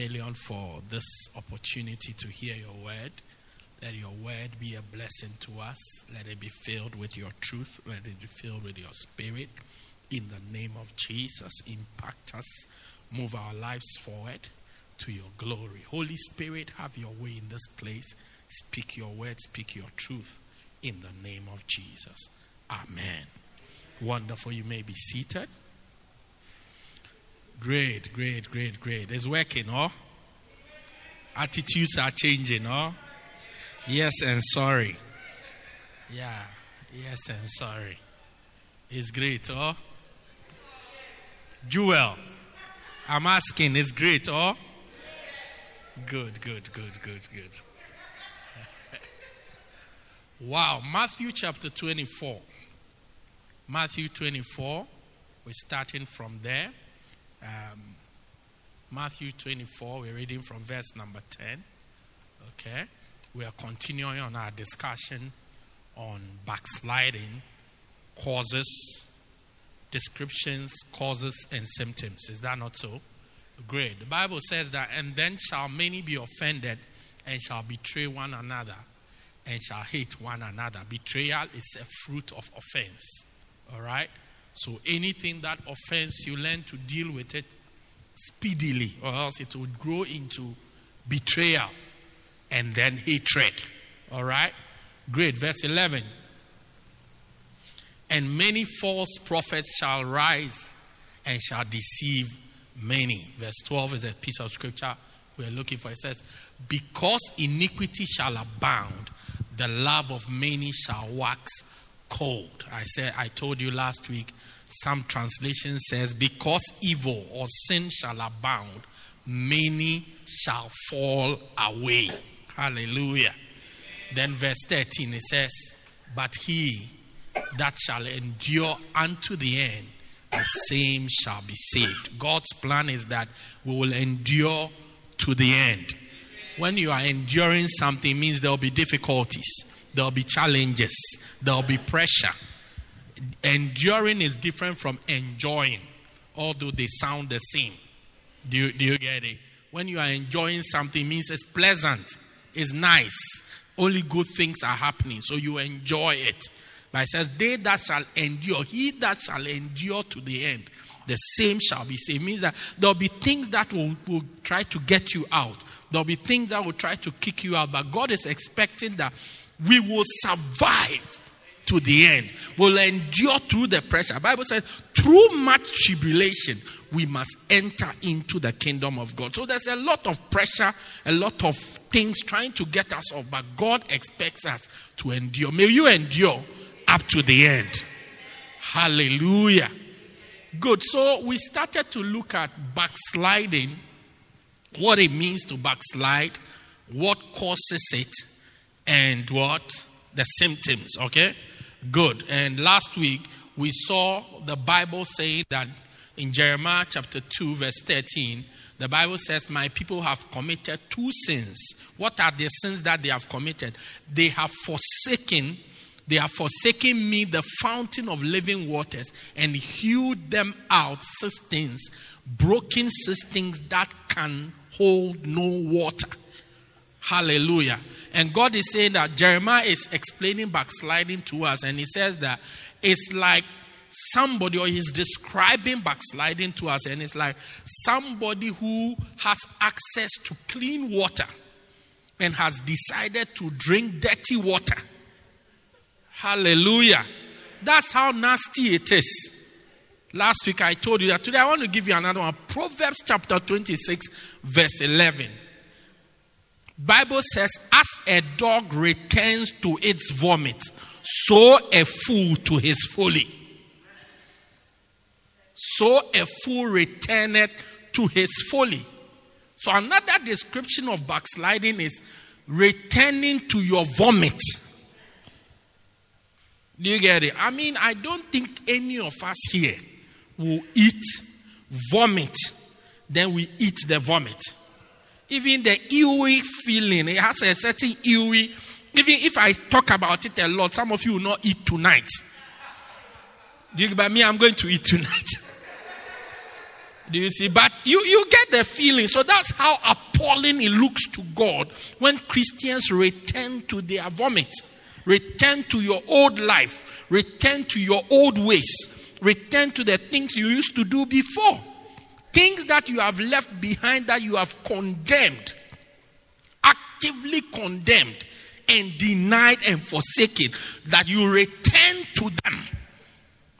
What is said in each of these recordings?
Million for this opportunity to hear your word. Let your word be a blessing to us. Let it be filled with your truth. Let it be filled with your spirit. In the name of Jesus, impact us. Move our lives forward to your glory. Holy Spirit, have your way in this place. Speak your word, speak your truth. In the name of Jesus. Amen. Wonderful. You may be seated. Great, great, great, great. It's working, oh? Attitudes are changing, oh? Yes and sorry. Yeah, yes and sorry. It's great, oh? Jewel, I'm asking, it's great, oh? Good, good, good, good, good. wow, Matthew chapter 24. Matthew 24, we're starting from there. Um, Matthew 24, we're reading from verse number 10. Okay? We are continuing on our discussion on backsliding, causes, descriptions, causes, and symptoms. Is that not so? Great. The Bible says that, and then shall many be offended and shall betray one another and shall hate one another. Betrayal is a fruit of offense. All right? So anything that offends you, learn to deal with it speedily, or else it will grow into betrayal and then hatred. All right? Great. Verse 11. And many false prophets shall rise and shall deceive many. Verse 12 is a piece of scripture we're looking for. It says, Because iniquity shall abound, the love of many shall wax cold. I said, I told you last week, some translation says, Because evil or sin shall abound, many shall fall away. Hallelujah. Then verse 13 it says, But he that shall endure unto the end, the same shall be saved. God's plan is that we will endure to the end. When you are enduring something, means there will be difficulties, there will be challenges, there will be pressure. Enduring is different from enjoying, although they sound the same. Do you, do you get it? When you are enjoying something, means it's pleasant, it's nice, only good things are happening, so you enjoy it. But it says, They that shall endure, he that shall endure to the end, the same shall be saved. It means that there'll be things that will, will try to get you out. There'll be things that will try to kick you out. But God is expecting that we will survive to the end. We'll endure through the pressure. The Bible says, through much tribulation, we must enter into the kingdom of God. So there's a lot of pressure, a lot of things trying to get us off, but God expects us to endure. May you endure up to the end. Hallelujah. Good. So we started to look at backsliding, what it means to backslide, what causes it, and what the symptoms. Okay? Good. And last week we saw the Bible saying that in Jeremiah chapter 2, verse 13, the Bible says, My people have committed two sins. What are the sins that they have committed? They have forsaken they have forsaken me, the fountain of living waters, and hewed them out cisterns, broken cisterns that can hold no water. Hallelujah. And God is saying that Jeremiah is explaining backsliding to us, and he says that it's like somebody, or he's describing backsliding to us, and it's like somebody who has access to clean water and has decided to drink dirty water. Hallelujah. That's how nasty it is. Last week I told you that. Today I want to give you another one. Proverbs chapter 26, verse 11. Bible says, as a dog returns to its vomit, so a fool to his folly. So a fool returneth to his folly. So, another description of backsliding is returning to your vomit. Do you get it? I mean, I don't think any of us here will eat vomit, then we eat the vomit. Even the ewy feeling, it has a certain ewy. Even if I talk about it a lot, some of you will not eat tonight. Do you, but me, I'm going to eat tonight. Do you see? But you, you get the feeling. So that's how appalling it looks to God when Christians return to their vomit, return to your old life, return to your old ways, return to the things you used to do before. Things that you have left behind that you have condemned, actively condemned and denied and forsaken, that you return to them.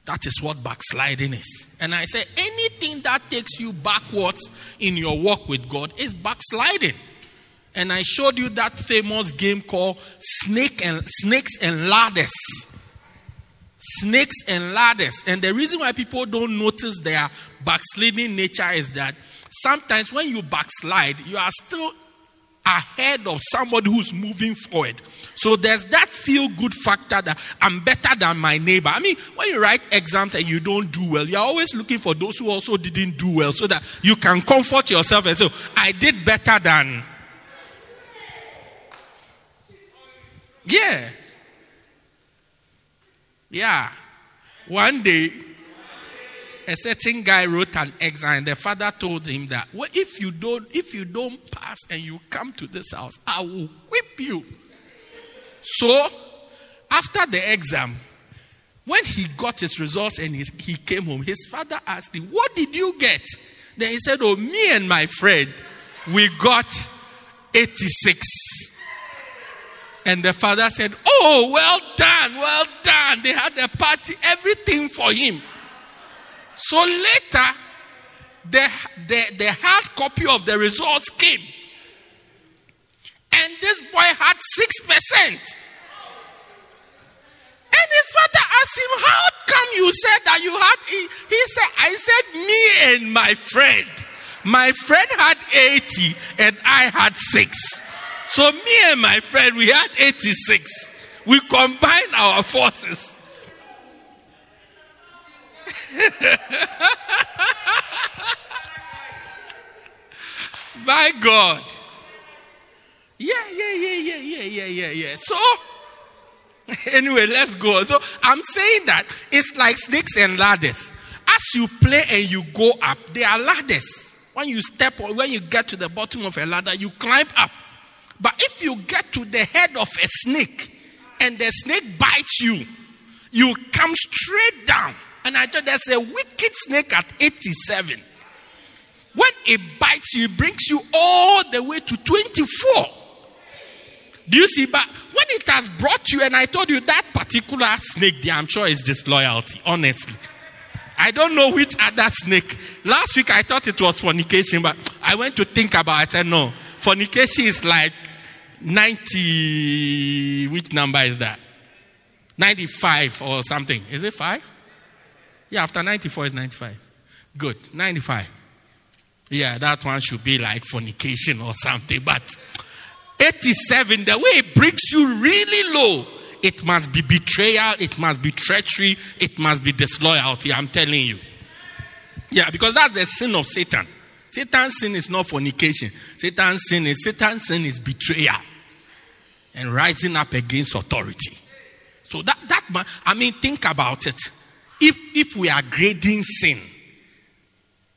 That is what backsliding is. And I say anything that takes you backwards in your walk with God is backsliding. And I showed you that famous game called Snake and Snakes and Ladders. Snakes and ladders. And the reason why people don't notice their backsliding nature is that sometimes when you backslide, you are still ahead of somebody who's moving forward. So there's that feel good factor that I'm better than my neighbor. I mean, when you write exams and you don't do well, you're always looking for those who also didn't do well so that you can comfort yourself and say, I did better than. Yeah. Yeah. One day, a certain guy wrote an exam and the father told him that well, if you don't if you don't pass and you come to this house i will whip you. So after the exam when he got his results and he, he came home his father asked him what did you get? Then he said oh me and my friend we got 86 and the father said oh well done well done they had a party everything for him so later, the, the, the hard copy of the results came. And this boy had 6%. And his father asked him, How come you said that you had? He, he said, I said, Me and my friend. My friend had 80 and I had 6. So me and my friend, we had 86. We combined our forces. My God. Yeah, yeah, yeah, yeah, yeah, yeah, yeah, yeah. So, anyway, let's go. So, I'm saying that it's like snakes and ladders. As you play and you go up, there are ladders. When you step or when you get to the bottom of a ladder, you climb up. But if you get to the head of a snake and the snake bites you, you come straight down. And I thought there's a wicked snake at 87. When it bites you, it brings you all the way to 24. Do you see? But when it has brought you, and I told you that particular snake there, I'm sure is disloyalty, honestly. I don't know which other snake. Last week I thought it was fornication, but I went to think about it. I said, no, fornication is like 90. Which number is that? 95 or something. Is it 5? Yeah, after 94 is 95. Good. 95. Yeah, that one should be like fornication or something. But 87, the way it brings you really low, it must be betrayal, it must be treachery, it must be disloyalty. I'm telling you. Yeah, because that's the sin of Satan. Satan's sin is not fornication. Satan's sin is Satan's sin is betrayal and rising up against authority. So that that I mean, think about it if if we are grading sin,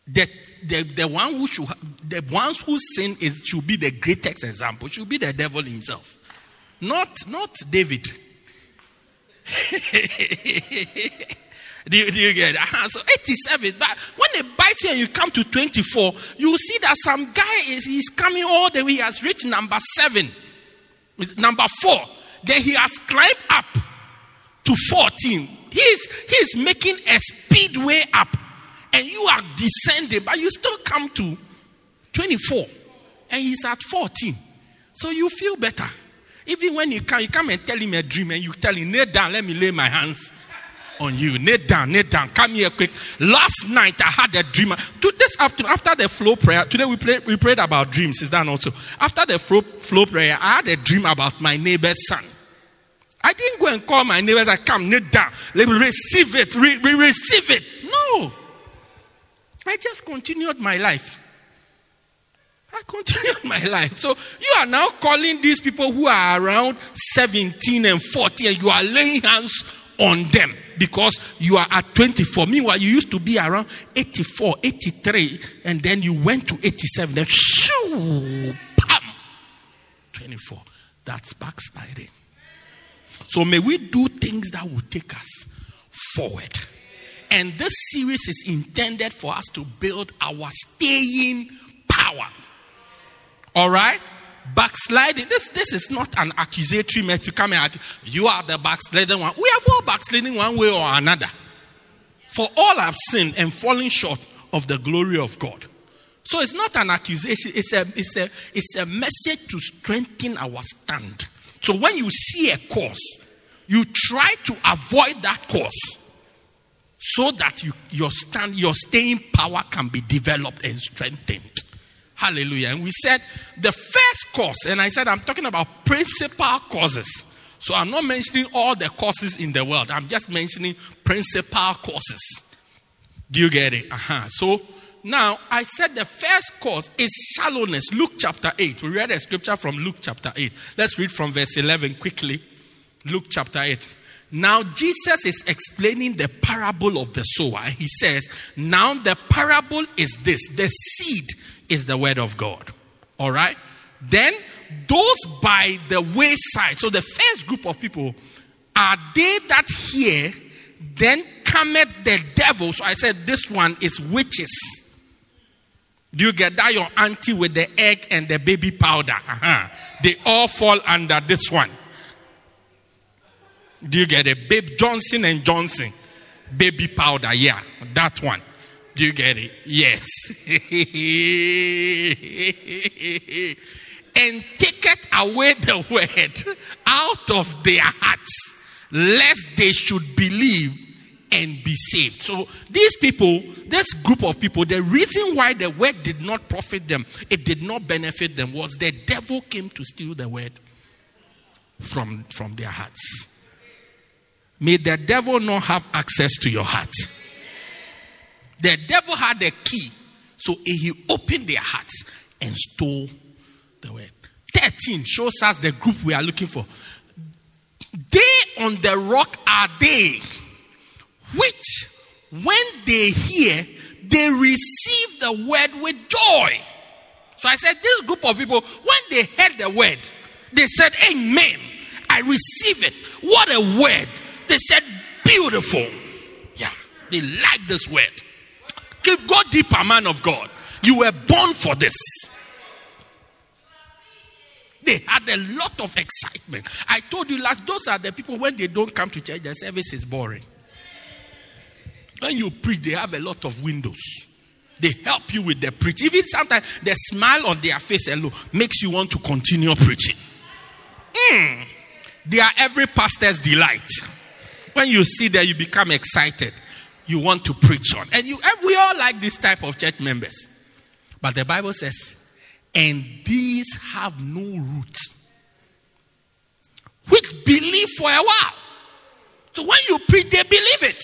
the the, the one who should the ones who sin is should be the greatest example, should be the devil himself. Not not David. do, you, do you get it? So 87. But when they bite you and you come to 24, you see that some guy is he's coming all the way. He has reached number seven. Number four. Then he has climbed up to 14 He's, he's making a speedway up, and you are descending, but you still come to 24, and he's at 14. So you feel better. Even when you come, you come and tell him a dream, and you tell him, kneel down, let me lay my hands on you. Kneel down, kneel down. Come here quick. Last night I had a dream. This afternoon, after the flow prayer, today we played, we prayed about dreams. Is that also? After the flow, flow prayer, I had a dream about my neighbor's son. I didn't go and call my neighbors. I come kneel down. Let me receive it. Re- re- receive it. No. I just continued my life. I continued my life. So you are now calling these people who are around 17 and 40 and you are laying hands on them because you are at 24. Meanwhile, you used to be around 84, 83, and then you went to 87. Then, shoo, pam, 24. That's backsliding. So may we do things that will take us forward. And this series is intended for us to build our staying power. All right? Backsliding. This, this is not an accusatory message to come and you are the backsliding one. We have all backsliding one way or another. For all have sinned and fallen short of the glory of God. So it's not an accusation, it's a, it's a, it's a message to strengthen our stand. So when you see a course, you try to avoid that course so that you, your stand, your staying power can be developed and strengthened. Hallelujah. And we said the first cause, and I said I'm talking about principal causes. So I'm not mentioning all the causes in the world. I'm just mentioning principal causes. Do you get it? Uh-huh. So now I said the first cause is shallowness. Luke chapter 8. We read a scripture from Luke chapter 8. Let's read from verse 11 quickly. Luke chapter 8. Now, Jesus is explaining the parable of the sower. He says, Now the parable is this the seed is the word of God. All right? Then, those by the wayside, so the first group of people are they that hear, then cometh the devil. So I said, This one is witches. Do you get that? Your auntie with the egg and the baby powder. Uh-huh. They all fall under this one. Do you get it? Babe Johnson and Johnson. Baby powder. Yeah, that one. Do you get it? Yes. and taketh away the word out of their hearts, lest they should believe and be saved. So these people, this group of people, the reason why the word did not profit them, it did not benefit them, was the devil came to steal the word from, from their hearts. May the devil not have access to your heart. The devil had a key, so he opened their hearts and stole the word. 13 shows us the group we are looking for. They on the rock are they, which when they hear, they receive the word with joy. So I said, this group of people, when they heard the word, they said, Amen. I receive it. What a word. They said, beautiful. Yeah, they like this word. Keep go deeper, man of God. You were born for this. They had a lot of excitement. I told you last, those are the people when they don't come to church, the service is boring. When you preach, they have a lot of windows. They help you with the preach. Even sometimes the smile on their face alone makes you want to continue preaching. Mm. They are every pastor's delight. When you see that, you become excited. You want to preach on. And you, we all like this type of church members. But the Bible says, and these have no root, which believe for a while. So when you preach, they believe it.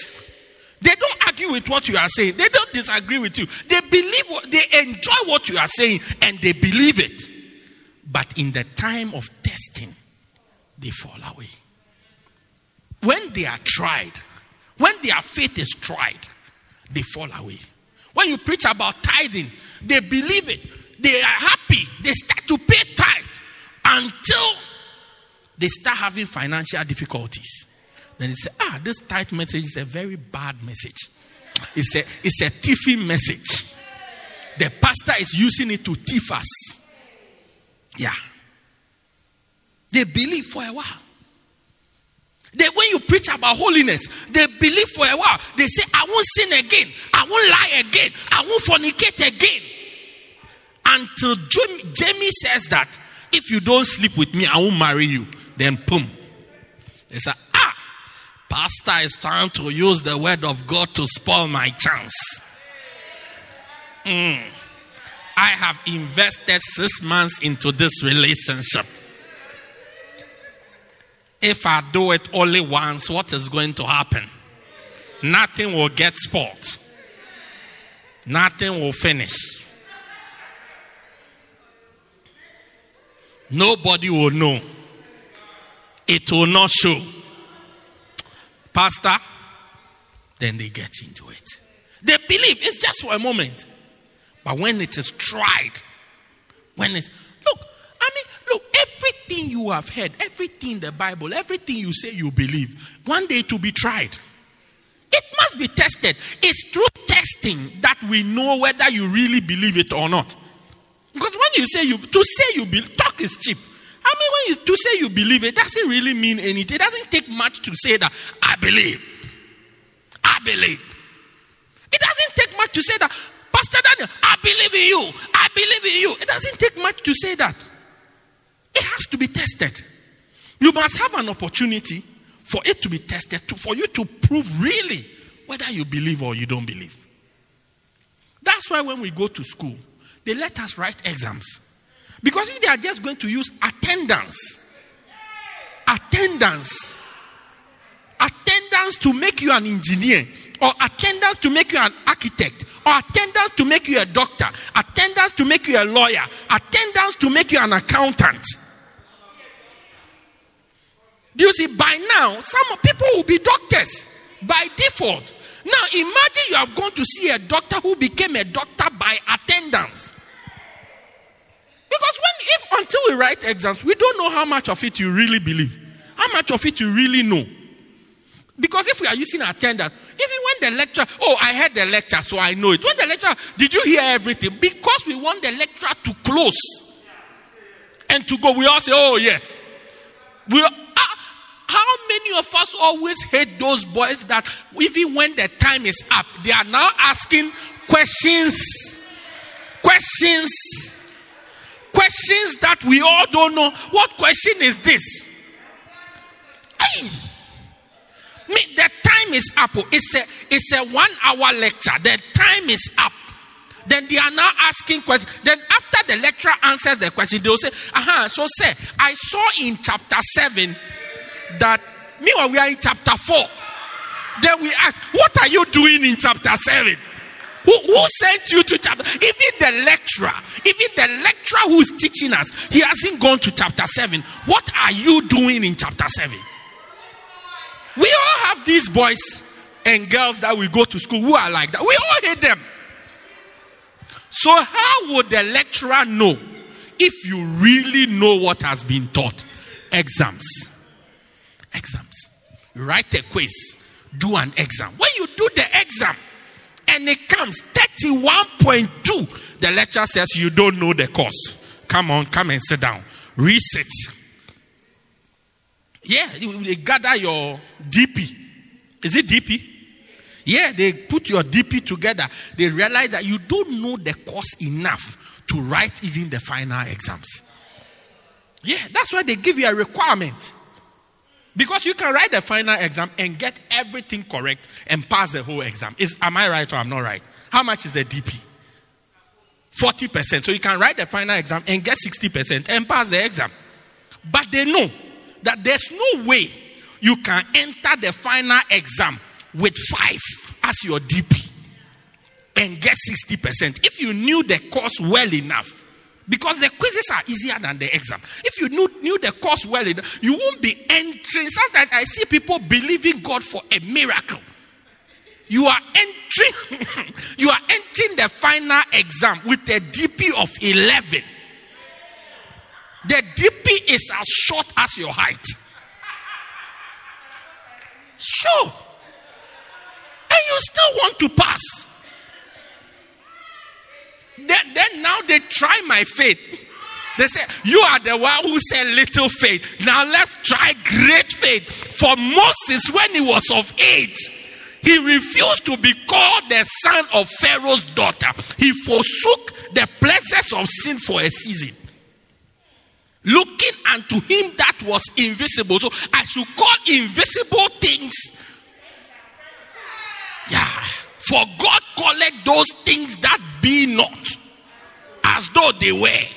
They don't argue with what you are saying. They don't disagree with you. They believe what they enjoy what you are saying and they believe it. But in the time of testing, they fall away when they are tried, when their faith is tried, they fall away. When you preach about tithing, they believe it. They are happy. They start to pay tithe until they start having financial difficulties. Then they say, ah, this tithe message is a very bad message. It's a, it's a thiefing message. The pastor is using it to thief us. Yeah. They believe for a while. They, when you preach about holiness, they believe for a while. They say, I won't sin again. I won't lie again. I won't fornicate again. Until Jamie says that if you don't sleep with me, I won't marry you. Then, boom. They say, ah, Pastor is trying to use the word of God to spoil my chance. Mm. I have invested six months into this relationship. If I do it only once, what is going to happen? Nothing will get spoiled. Nothing will finish. Nobody will know. It will not show. Pastor, then they get into it. They believe it's just for a moment. But when it is tried, when it's look, everything you have heard, everything in the Bible, everything you say you believe, one day to be tried. It must be tested. It's through testing that we know whether you really believe it or not. Because when you say you to say you believe, talk is cheap. I mean, when you to say you believe it doesn't really mean anything. It doesn't take much to say that I believe. I believe. It doesn't take much to say that, Pastor Daniel, I believe in you. I believe in you. It doesn't take much to say that. It has to be tested. You must have an opportunity for it to be tested, to, for you to prove really whether you believe or you don't believe. That's why when we go to school, they let us write exams. Because if they are just going to use attendance, attendance, attendance to make you an engineer, or attendance to make you an architect, or attendance to make you a doctor, attendance to make you a lawyer, attendance to make you an accountant. Do you see, by now, some people will be doctors by default. Now, imagine you have gone to see a doctor who became a doctor by attendance. Because when, if until we write exams, we don't know how much of it you really believe, how much of it you really know. Because if we are using attendance, even when the lecturer, oh, I heard the lecture, so I know it. When the lecturer, did you hear everything? Because we want the lecturer to close and to go, we all say, oh, yes. We, how many of us always hate those boys that even when the time is up, they are now asking questions, questions, questions that we all don't know. What question is this? Hey! Me, the time is up. Oh. It's a it's a one hour lecture. The time is up. Then they are now asking questions. Then after the lecturer answers the question, they will say, "Aha." So say, I saw in chapter seven that meanwhile we are in chapter four. Then we ask, "What are you doing in chapter seven? Who, who sent you to chapter? Even the lecturer, even the lecturer who's teaching us, he hasn't gone to chapter seven. What are you doing in chapter seven? We all have these boys and girls that we go to school who are like that. We all hate them. So, how would the lecturer know if you really know what has been taught? Exams. Exams. Write a quiz, do an exam. When you do the exam and it comes 31.2, the lecturer says you don't know the course. Come on, come and sit down. Reset. Yeah, they gather your DP. Is it DP? Yeah, they put your DP together. They realize that you don't know the course enough to write even the final exams. Yeah, that's why they give you a requirement. Because you can write the final exam and get everything correct and pass the whole exam. Is am I right or I'm not right? How much is the DP? 40%. So you can write the final exam and get 60% and pass the exam. But they know that there's no way you can enter the final exam with five as your DP and get 60%. If you knew the course well enough, because the quizzes are easier than the exam. If you knew, knew the course well you won't be entering. Sometimes I see people believing God for a miracle. You are entering, you are entering the final exam with a DP of 11. The DP is as short as your height. Sure. And you still want to pass. Then, then now they try my faith. They say, You are the one who said little faith. Now let's try great faith. For Moses, when he was of age, he refused to be called the son of Pharaoh's daughter. He forsook the pleasures of sin for a season. Looking unto him that was invisible. So I should call invisible things Yeah. For God collect those things that be not as though they were.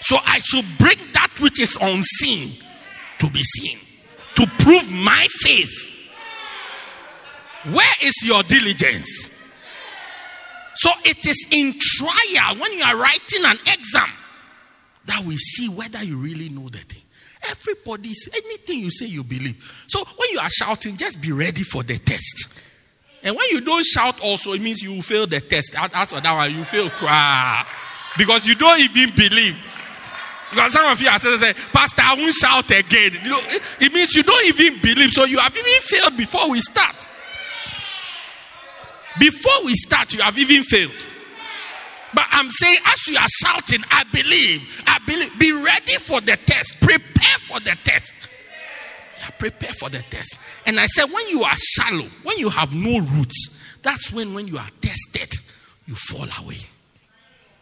So I should bring that which is unseen to be seen to prove my faith. Where is your diligence? So it is in trial when you are writing an exam that we see whether you really know the thing. Everybody's anything you say you believe. So when you are shouting, just be ready for the test. And when you don't shout, also it means you will fail the test. As for that one, you fail cry because you don't even believe. Because some of you are saying, Pastor, I won't shout again. You know, it means you don't even believe. So you have even failed before we start. Before we start, you have even failed. But I'm saying, as you are shouting, I believe, I believe, be ready for the test, prepare for the test. Prepare for the test. And I said, when you are shallow, when you have no roots, that's when, when you are tested, you fall away.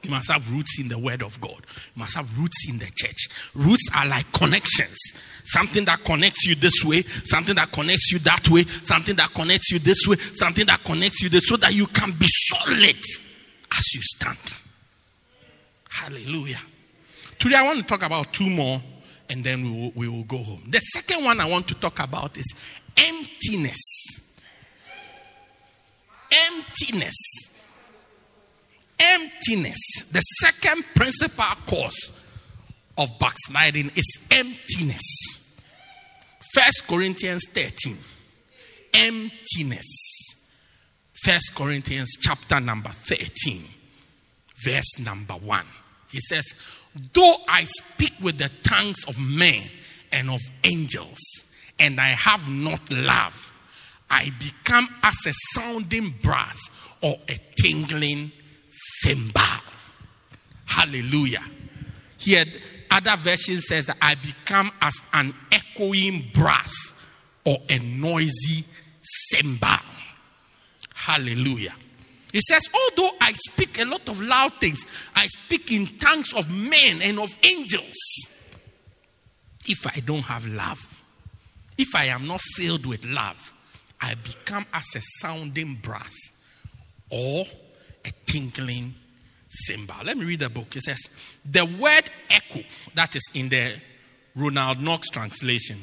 You must have roots in the Word of God. You must have roots in the church. Roots are like connections. Something that connects you this way, something that connects you that way, something that connects you this way, something that connects you this so that you can be solid as you stand. Hallelujah. Today I want to talk about two more and then we will, we will go home. The second one I want to talk about is emptiness. Emptiness. Emptiness. The second principal cause of backsliding is emptiness. First Corinthians 13. Emptiness. First Corinthians chapter number 13, verse number 1. He says, Though I speak with the tongues of men and of angels, and I have not love, I become as a sounding brass or a tingling cymbal. Hallelujah. Here, other version says that I become as an echoing brass or a noisy cymbal. Hallelujah. He says, Although I speak a lot of loud things, I speak in tongues of men and of angels. If I don't have love, if I am not filled with love, I become as a sounding brass or a tinkling cymbal. Let me read the book. It says, The word echo, that is in the Ronald Knox translation.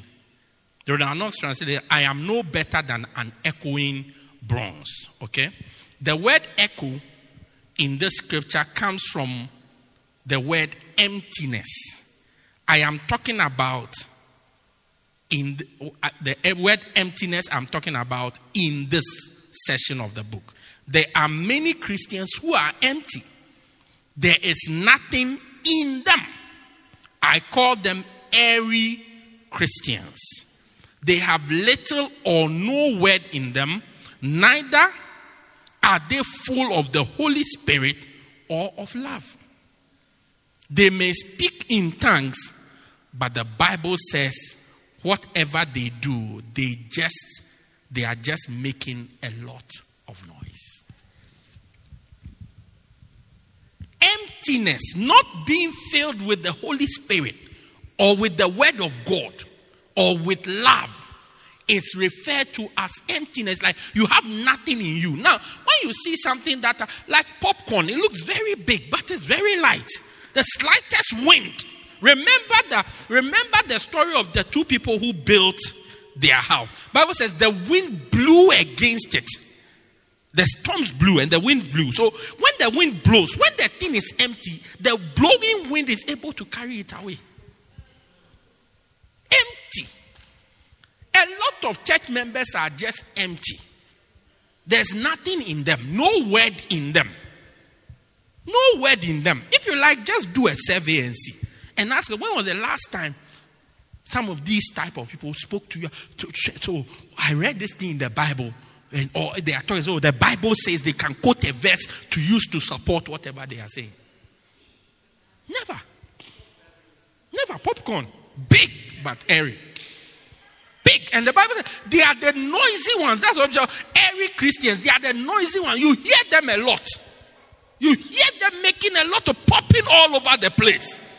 The Ronald Knox translation, I am no better than an echoing bronze. Okay? The word echo in this scripture comes from the word emptiness. I am talking about in the, uh, the word emptiness, I'm talking about in this session of the book. There are many Christians who are empty. There is nothing in them. I call them airy Christians. They have little or no word in them, neither are they full of the Holy Spirit or of love. They may speak in tongues, but the Bible says whatever they do, they just they are just making a lot of noise. Emptiness, not being filled with the Holy Spirit or with the Word of God or with love is referred to as emptiness like you have nothing in you. Now when you see something that uh, like popcorn it looks very big but it's very light. The slightest wind. Remember the remember the story of the two people who built their house. Bible says the wind blew against it. The storms blew and the wind blew. So when the wind blows when the thing is empty the blowing wind is able to carry it away empty a lot of church members are just empty. There's nothing in them, no word in them. No word in them. If you like, just do a survey and see. And ask when was the last time some of these type of people spoke to you? So I read this thing in the Bible, and or they are talking. So the Bible says they can quote a verse to use to support whatever they are saying. Never. Never. Popcorn. Big but airy And the Bible says they are the noisy ones. That's what every Christians, they are the noisy ones. You hear them a lot. You hear them making a lot of popping all over the place.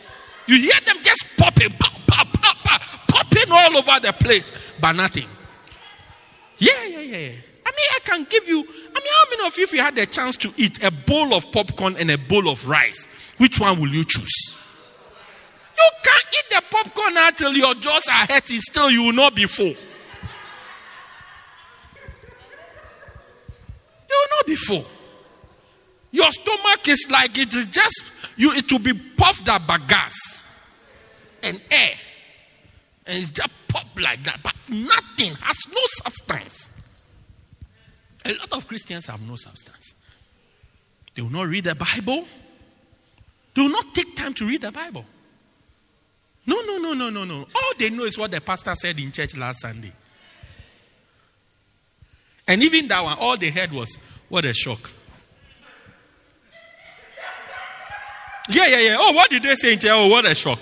You hear them just popping, pop, pop, pop, popping all over the place, but nothing. Yeah, yeah, yeah, yeah. I mean, I can give you. I mean, how many of you, if you had the chance to eat a bowl of popcorn and a bowl of rice, which one will you choose? You can't eat the popcorn until your jaws are hurting, still, you will not be full. You will not be full. Your stomach is like it is just you, it will be puffed up by gas and air. And it's just pop like that, but nothing has no substance. A lot of Christians have no substance. They will not read the Bible. They will not take time to read the Bible. No, no, no, no, no, no. All they know is what the pastor said in church last Sunday. And even that one, all they heard was, what a shock. Yeah, yeah, yeah. Oh, what did they say in church? Oh, what a shock.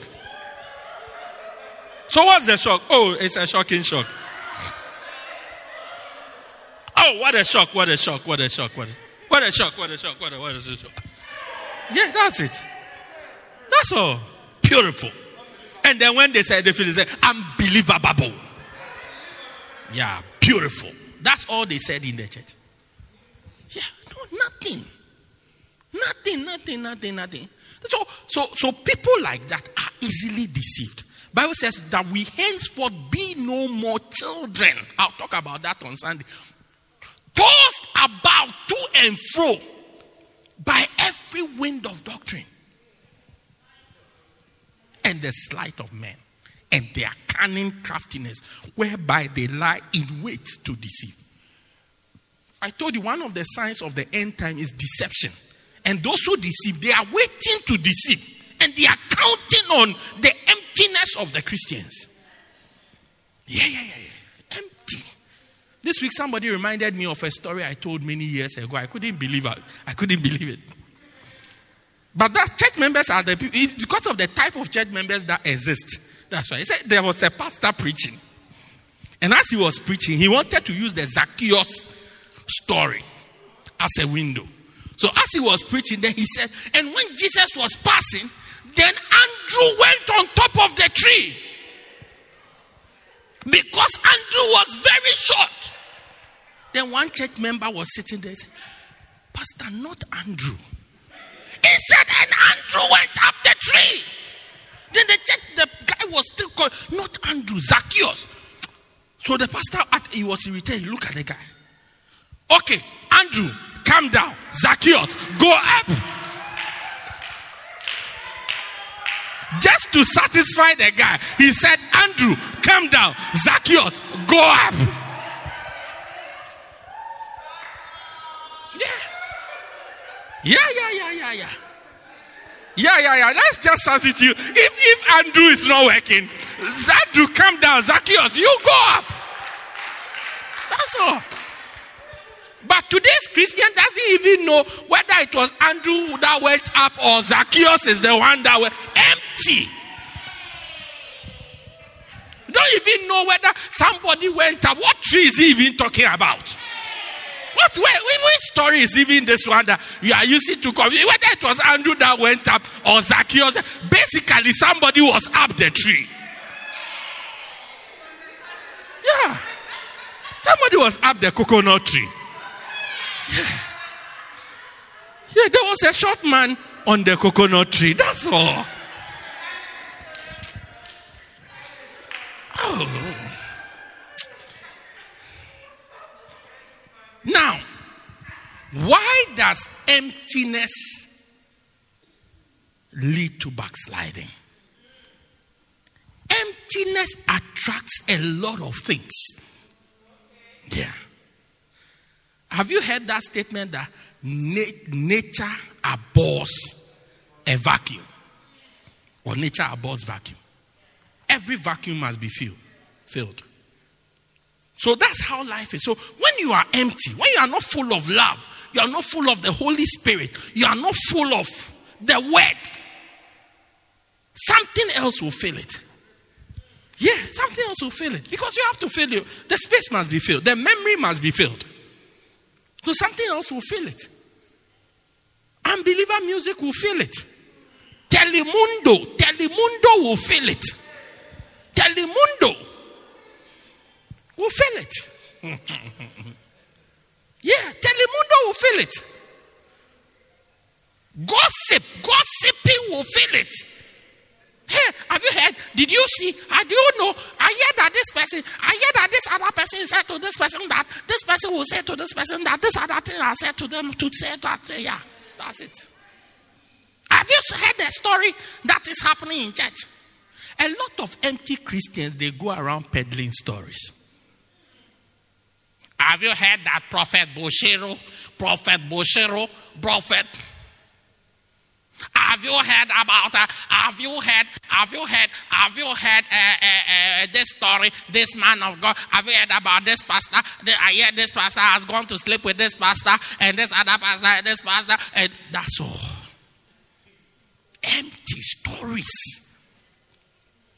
So, what's the shock? Oh, it's a shocking shock. Oh, what a shock, what a shock, what a shock, what a, what a shock, what a shock, what a, what a shock. Yeah, that's it. That's all. Beautiful. And then when they said they feel, they say, unbelievable. Yeah, beautiful. That's all they said in the church. Yeah, no, nothing. Nothing, nothing, nothing, nothing. So, so, so people like that are easily deceived. Bible says that we henceforth be no more children. I'll talk about that on Sunday. Tossed about to and fro by every wind of doctrine and the sleight of men and their cunning craftiness, whereby they lie in wait to deceive. I told you one of the signs of the end time is deception. And those who deceive, they are waiting to deceive. And they are counting on the emptiness of the Christians. Yeah, yeah, yeah, yeah. Empty. This week, somebody reminded me of a story I told many years ago. I couldn't believe it. I couldn't believe it. But that church members are the people, because of the type of church members that exist. That's why. He said there was a pastor preaching. And as he was preaching, he wanted to use the Zacchaeus story as a window. So as he was preaching, then he said, and when Jesus was passing, then Andrew went on top of the tree. Because Andrew was very short. Then one church member was sitting there and said, Pastor, not Andrew. He said, and Andrew went up the tree. Then the church, the guy was still called, not Andrew, Zacchaeus. So the pastor, he was irritated. He looked at the guy. Okay, Andrew, calm down. Zacchaeus, go up. Just to satisfy the guy, he said, Andrew, calm down. Zacchaeus, go up. Yeah. Yeah, yeah, yeah, yeah, yeah. Let's just substitute. If, if Andrew is not working, Andrew, come down. Zacchaeus, you go up. That's all. But today's Christian doesn't even know whether it was Andrew that went up or Zacchaeus is the one that went empty. Don't even know whether somebody went up. What tree is he even talking about? What where, which story is even this one that you are using to come? Whether it was Andrew that went up or Zacchaeus, basically somebody was up the tree. Yeah. Somebody was up the coconut tree. Yeah. Yeah, there was a short man on the coconut tree. That's all. Oh. Now, why does emptiness lead to backsliding? Emptiness attracts a lot of things. Yeah. Have you heard that statement that na- nature abhors a vacuum? Or nature abhors vacuum? Every vacuum must be filled. filled. So that's how life is. So when you are empty, when you are not full of love, you are not full of the Holy Spirit, you are not full of the Word, something else will fill it. Yeah, something else will fill it. Because you have to fill it. The space must be filled, the memory must be filled. So something else will fill it. Unbeliever music will fill it. Telemundo, Telemundo will fill it. Telemundo will feel it. Yeah, Telemundo will feel it. Gossip, gossiping will feel it. Hey, have you heard? Did you see? I do you know? I hear that this person, I hear that this other person said to this person that this person will say to this person that this other thing I said to them to say that. Yeah, that's it. Have you heard the story that is happening in church? A lot of empty Christians they go around peddling stories. Have you heard that Prophet Boshero, Prophet Boshero, Prophet? Have you heard about? Uh, have you heard? Have you heard? Have you heard uh, uh, uh, this story? This man of God. Have you heard about this pastor? I hear this pastor has gone to sleep with this pastor and this other pastor, and this pastor, and that's all. Empty stories.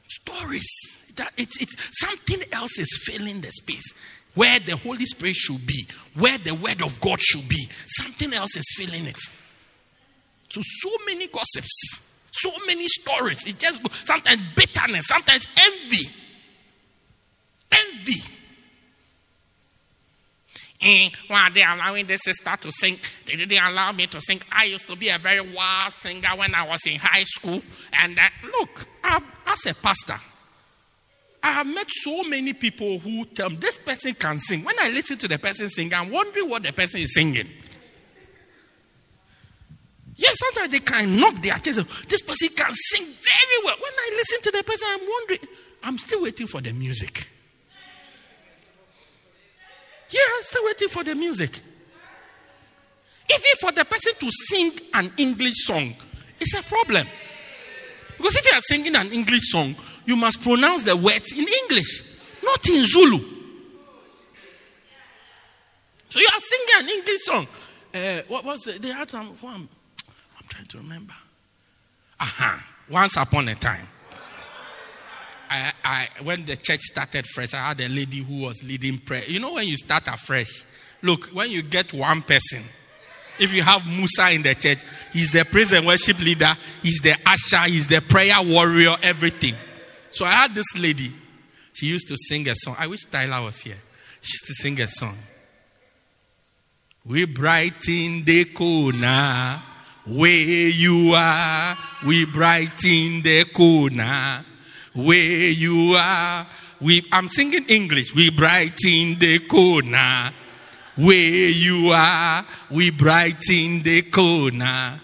Stories. That it's something else is filling the space where the Holy Spirit should be, where the Word of God should be. Something else is filling it. So, so many gossips, so many stories. It just sometimes bitterness, sometimes envy. Envy. And why are they allowing the sister to sing? They didn't allow me to sing. I used to be a very wild singer when I was in high school. And uh, look, I'm, as a pastor, I have met so many people who tell me this person can sing. When I listen to the person sing, I'm wondering what the person is singing. Yes, sometimes they can knock their chest. This person can sing very well. When I listen to the person, I'm wondering, I'm still waiting for the music. Yeah, I'm still waiting for the music. Even for the person to sing an English song, it's a problem. Because if you are singing an English song, you must pronounce the words in English, not in Zulu. So you are singing an English song. Uh, what was it? They had some. I'm, I'm trying to remember. Aha. Uh-huh. Once upon a time. I, I, when the church started fresh, I had a lady who was leading prayer. You know, when you start afresh, look, when you get one person, if you have Musa in the church, he's the praise and worship leader, he's the usher, he's the prayer warrior, everything. So I had this lady. She used to sing a song. I wish Tyler was here. She used to sing a song. We brighten the corner where you are. We brighten the corner where you are. We, I'm singing English. We brighten the corner where you are. We brighten the corner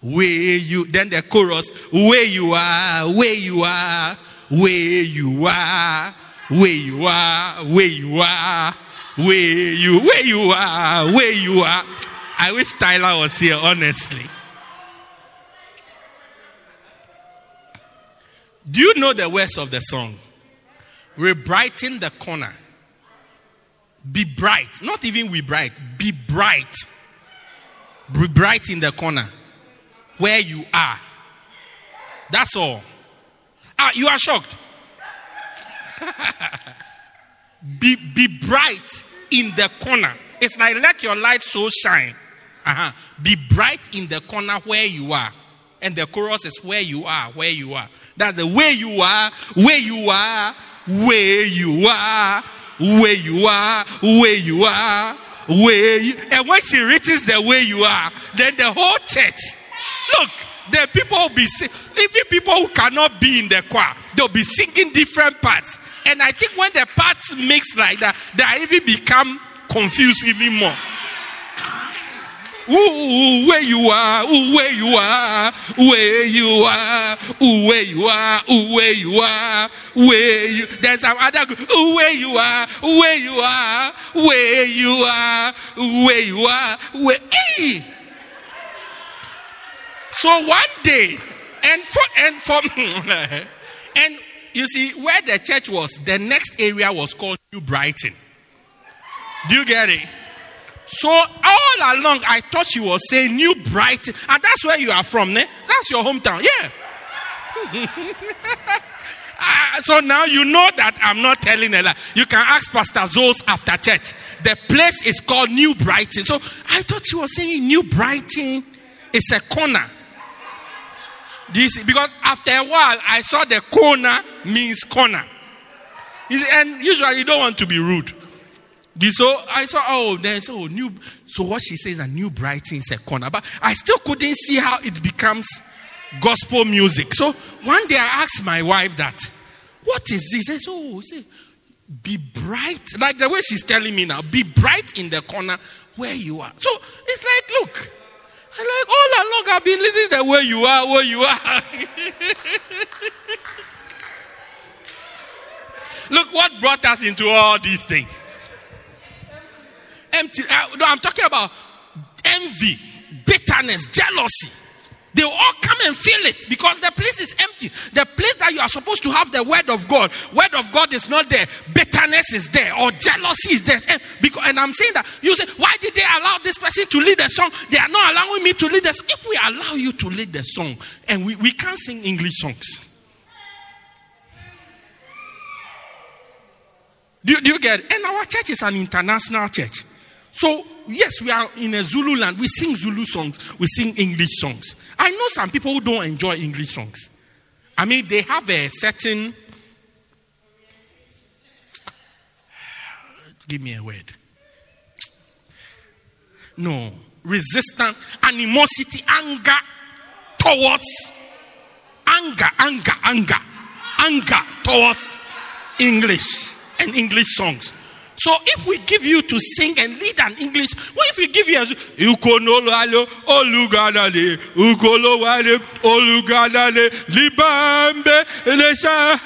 where you. Then the chorus. Where you are. Where you are where you are, where you are, where you are, where you, where you are, where you are. I wish Tyler was here, honestly. Do you know the words of the song? We brighten the corner. Be bright. Not even we bright. Be bright. Be bright in the corner where you are. That's all. Ah, you are shocked. be, be bright in the corner. It's like let your light so shine. Uh-huh. Be bright in the corner where you are. And the chorus is where you are, where you are. That's the way you are, where you are, where you are, where you are, where you are, where you and when she reaches the way you are, then the whole church. Look, the people will be even people who cannot be in the choir, they'll be singing different parts. And I think when the parts mix like that, they even become confused even more. Ooh, where you are, ooh, where you are, where you are, ooh, where you are, ooh, where you are, where you. There's some other. Ooh, where you are, where you are, where you are, where you are, where. Hey! So one day, and for and for and you see where the church was, the next area was called New Brighton. Do you get it? So all along, I thought she was saying New Brighton, and that's where you are from, ne? That's your hometown, yeah. uh, so now you know that I'm not telling a lie. You can ask Pastor Zos after church. The place is called New Brighton. So I thought she was saying New Brighton. is a corner. This because after a while I saw the corner means corner. And usually you don't want to be rude. So I saw, oh, there's oh new. So what she says, a new brighton is a corner, but I still couldn't see how it becomes gospel music. So one day I asked my wife that, what is this? I oh, say, be bright, like the way she's telling me now. Be bright in the corner where you are. So it's like, look, I like all along I've been listening to where you are, where you are. look what brought us into all these things empty. Uh, no, I'm talking about envy, bitterness, jealousy. They will all come and feel it because the place is empty. The place that you are supposed to have the word of God, word of God is not there. Bitterness is there, or jealousy is there. And, because, and I'm saying that you say, why did they allow this person to lead the song? They are not allowing me to lead song. If we allow you to lead the song, and we, we can't sing English songs. Do, do you get it? And our church is an international church. So, yes, we are in a Zulu land. We sing Zulu songs, we sing English songs. I know some people who don't enjoy English songs. I mean, they have a certain. Give me a word. No. Resistance, animosity, anger towards. Anger, anger, anger. Anger towards English and English songs. So if we give you to sing and lead an English, what if we give you ukonolalo olugadale ukolowale olugadale libambe lesha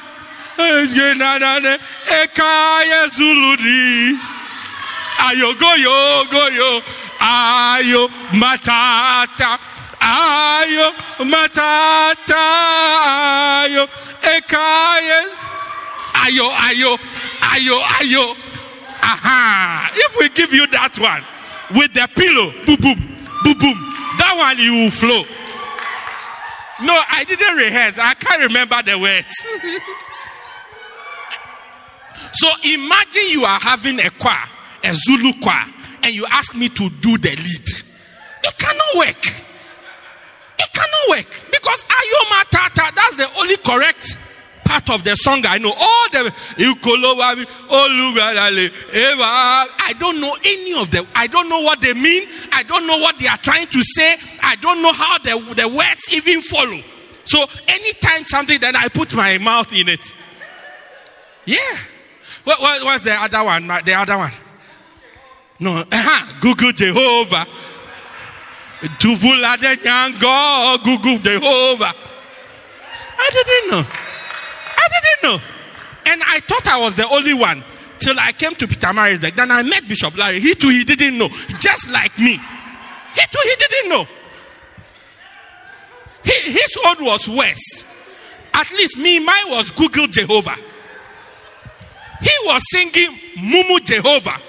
ayo ayo matata ayo matata ayo ekaya ayo ayo ayo ayo Aha. If we give you that one with the pillow, boom, boom, boom, boom, that one you will flow. No, I didn't rehearse. I can't remember the words. so imagine you are having a choir, a Zulu choir, and you ask me to do the lead. It cannot work. It cannot work because Ayoma Tata, that's the only correct part of the song I know. All the I don't know any of them. I don't know what they mean. I don't know what they are trying to say. I don't know how the, the words even follow. So anytime something, then I put my mouth in it. Yeah. What, what, what's the other one? The other one? No. Uh-huh. Google Jehovah. Tuvula de Nyango. Google Jehovah. I didn't know. I didn't know. And I thought I was the only one till I came to Peter Pietermaritzburg. Then I met Bishop Larry. He too, he didn't know. Just like me. He too, he didn't know. He, his own was worse. At least me, mine was Google Jehovah. He was singing Mumu Jehovah.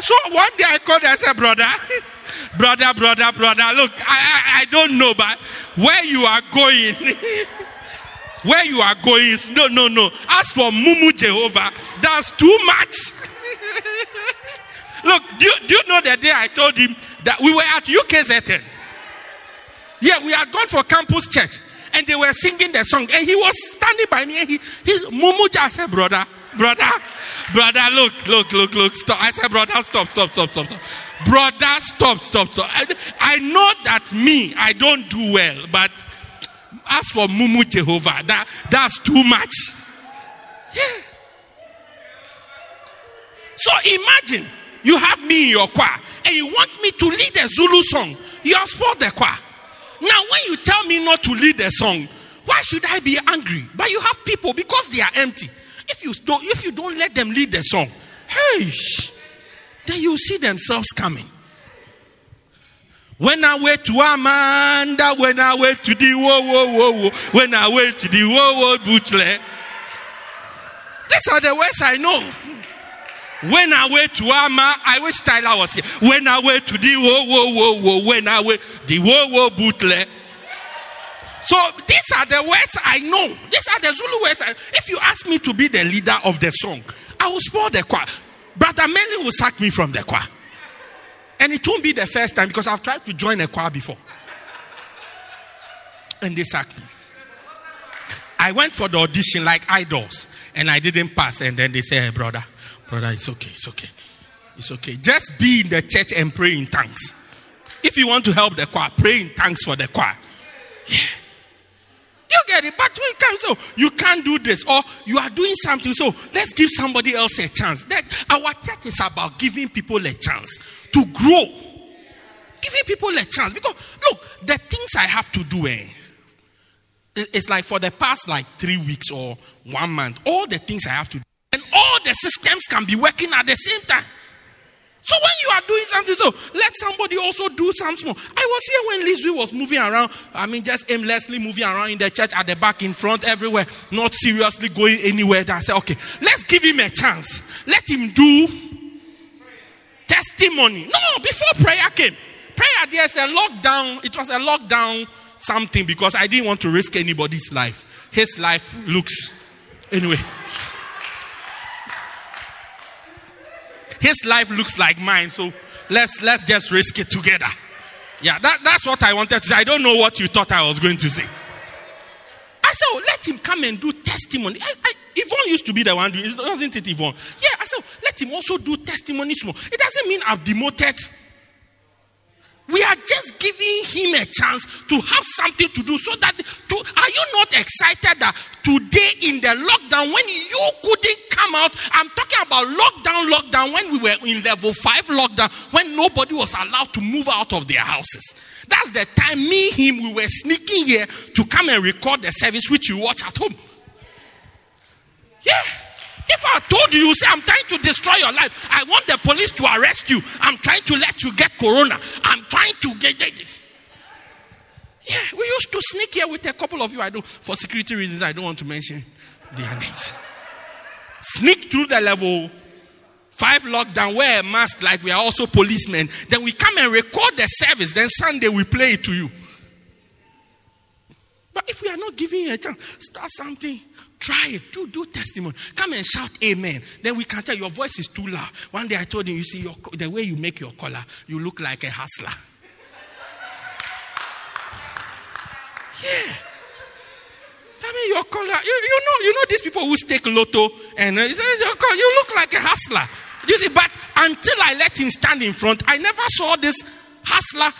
So one day I called and said, brother, brother, brother, brother, look, I, I, I don't know, but where you are going, where you are going is no, no, no. As for Mumu Jehovah, that's too much. Look, do you, do you know the day I told him that we were at UKZN? Yeah, we had gone for campus church and they were singing the song and he was standing by me and he, he's Mumu. I said, brother, brother, brother, look, look, look, look, stop. I said, brother, stop, stop, stop, stop, stop. Brother, stop, stop, stop. I, I know that me, I don't do well, but as for Mumu Jehovah, that, that's too much. Yeah. So imagine you have me in your choir and you want me to lead a Zulu song. You have spoiled the choir. Now, when you tell me not to lead the song, why should I be angry? But you have people because they are empty. If you don't, if you don't let them lead the song, hey, then you see themselves coming. When I went to Amanda, when I went to the whoa, whoa, whoa, whoa, when I went to the whoa, whoa, butler. These are the words I know. When I went to Ama, I wish Tyler was here. When I went to the whoa, whoa, whoa, whoa, when I went the whoa, whoa, butler. So these are the words I know. These are the Zulu words. I, if you ask me to be the leader of the song, I will spoil the choir. Brother Melly will sack me from the choir. And it won't be the first time because I've tried to join a choir before. And they sacked me. I went for the audition like idols and I didn't pass. And then they said, hey, brother, Brother, it's okay. It's okay. It's okay. Just be in the church and pray in tongues. If you want to help the choir, pray in tongues for the choir. Yeah. You get it, but when it comes, so you can't do this, or you are doing something, so let's give somebody else a chance. That our church is about giving people a chance to grow, giving people a chance. Because look, the things I have to do, eh, it's like for the past like three weeks or one month, all the things I have to do, and all the systems can be working at the same time. So when you are doing something, so let somebody also do something. I was here when Lizzie was moving around. I mean, just aimlessly moving around in the church, at the back, in front, everywhere, not seriously going anywhere. That I said, okay, let's give him a chance. Let him do testimony. No, before prayer came, prayer there's a lockdown. It was a lockdown something because I didn't want to risk anybody's life. His life looks anyway. His life looks like mine, so let's let's just risk it together. Yeah, that, that's what I wanted to say. I don't know what you thought I was going to say. I said, oh, let him come and do testimony. I, I, Yvonne used to be the one doing doesn't it, Yvonne? Yeah, I said, oh, let him also do testimony. It doesn't mean I've demoted we are just giving him a chance to have something to do so that to, are you not excited that today in the lockdown when you couldn't come out i'm talking about lockdown lockdown when we were in level 5 lockdown when nobody was allowed to move out of their houses. That's the time me him we were sneaking here to come and record the service which you watch at home. Yeah if I told you, you say, I'm trying to destroy your life. I want the police to arrest you. I'm trying to let you get corona. I'm trying to get this. Yeah, we used to sneak here with a couple of you. I don't, for security reasons, I don't want to mention their names. Sneak through the level five lockdown, wear a mask like we are also policemen. Then we come and record the service. Then Sunday we play it to you. But if we are not giving you a chance, start something. Try it. Do do testimony. Come and shout amen. Then we can tell your voice is too loud. One day I told him, you see, your, the way you make your collar, you look like a hustler. Yeah. I mean, your collar, you, you know, you know these people who stake lotto and uh, you look like a hustler. You see, but until I let him stand in front, I never saw this hustler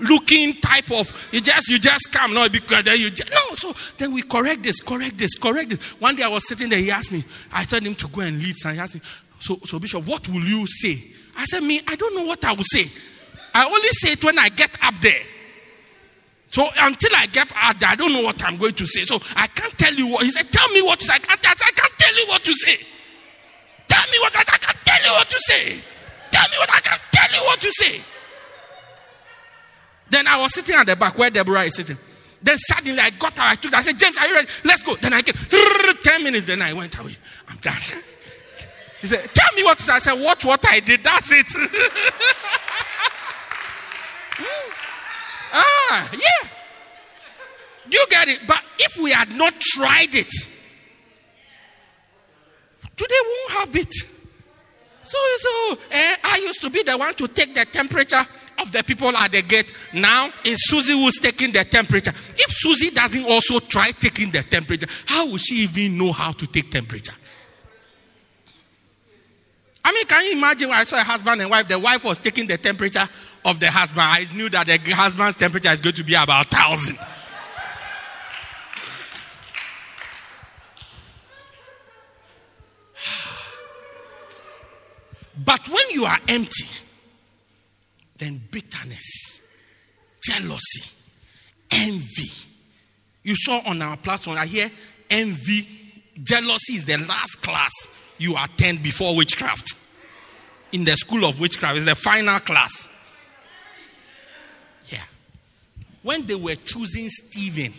looking type of you just you just come no because then you just, no so then we correct this correct this correct this one day i was sitting there he asked me i told him to go and lead and he asked me so so bishop what will you say i said me i don't know what i will say i only say it when i get up there so until I get out there, I don't know what I'm going to say. So I can't tell you what. He said, Tell me what to say. I can't, I can't tell you what to say. Tell me what I, I can't tell you what to say. Tell me what I can't tell you what to say. Then I was sitting at the back where Deborah is sitting. Then suddenly I got out, I took I said, James, are you ready? Let's go. Then I came. 10 minutes, then I went away. I'm done. He said, Tell me what to say. I said, Watch what I did. That's it. ah, yeah. You get it? But if we had not tried it, today we won't have it. So, so eh, I used to be the one to take the temperature of the people at the gate. Now is Susie who's taking the temperature. If Susie doesn't also try taking the temperature, how will she even know how to take temperature? I mean, can you imagine I saw a husband and wife? The wife was taking the temperature of the husband. I knew that the husband's temperature is going to be about thousand. But when you are empty, then bitterness, jealousy, envy. You saw on our platform, I hear envy, jealousy is the last class you attend before witchcraft. In the school of witchcraft, it's the final class. Yeah. When they were choosing Stephen,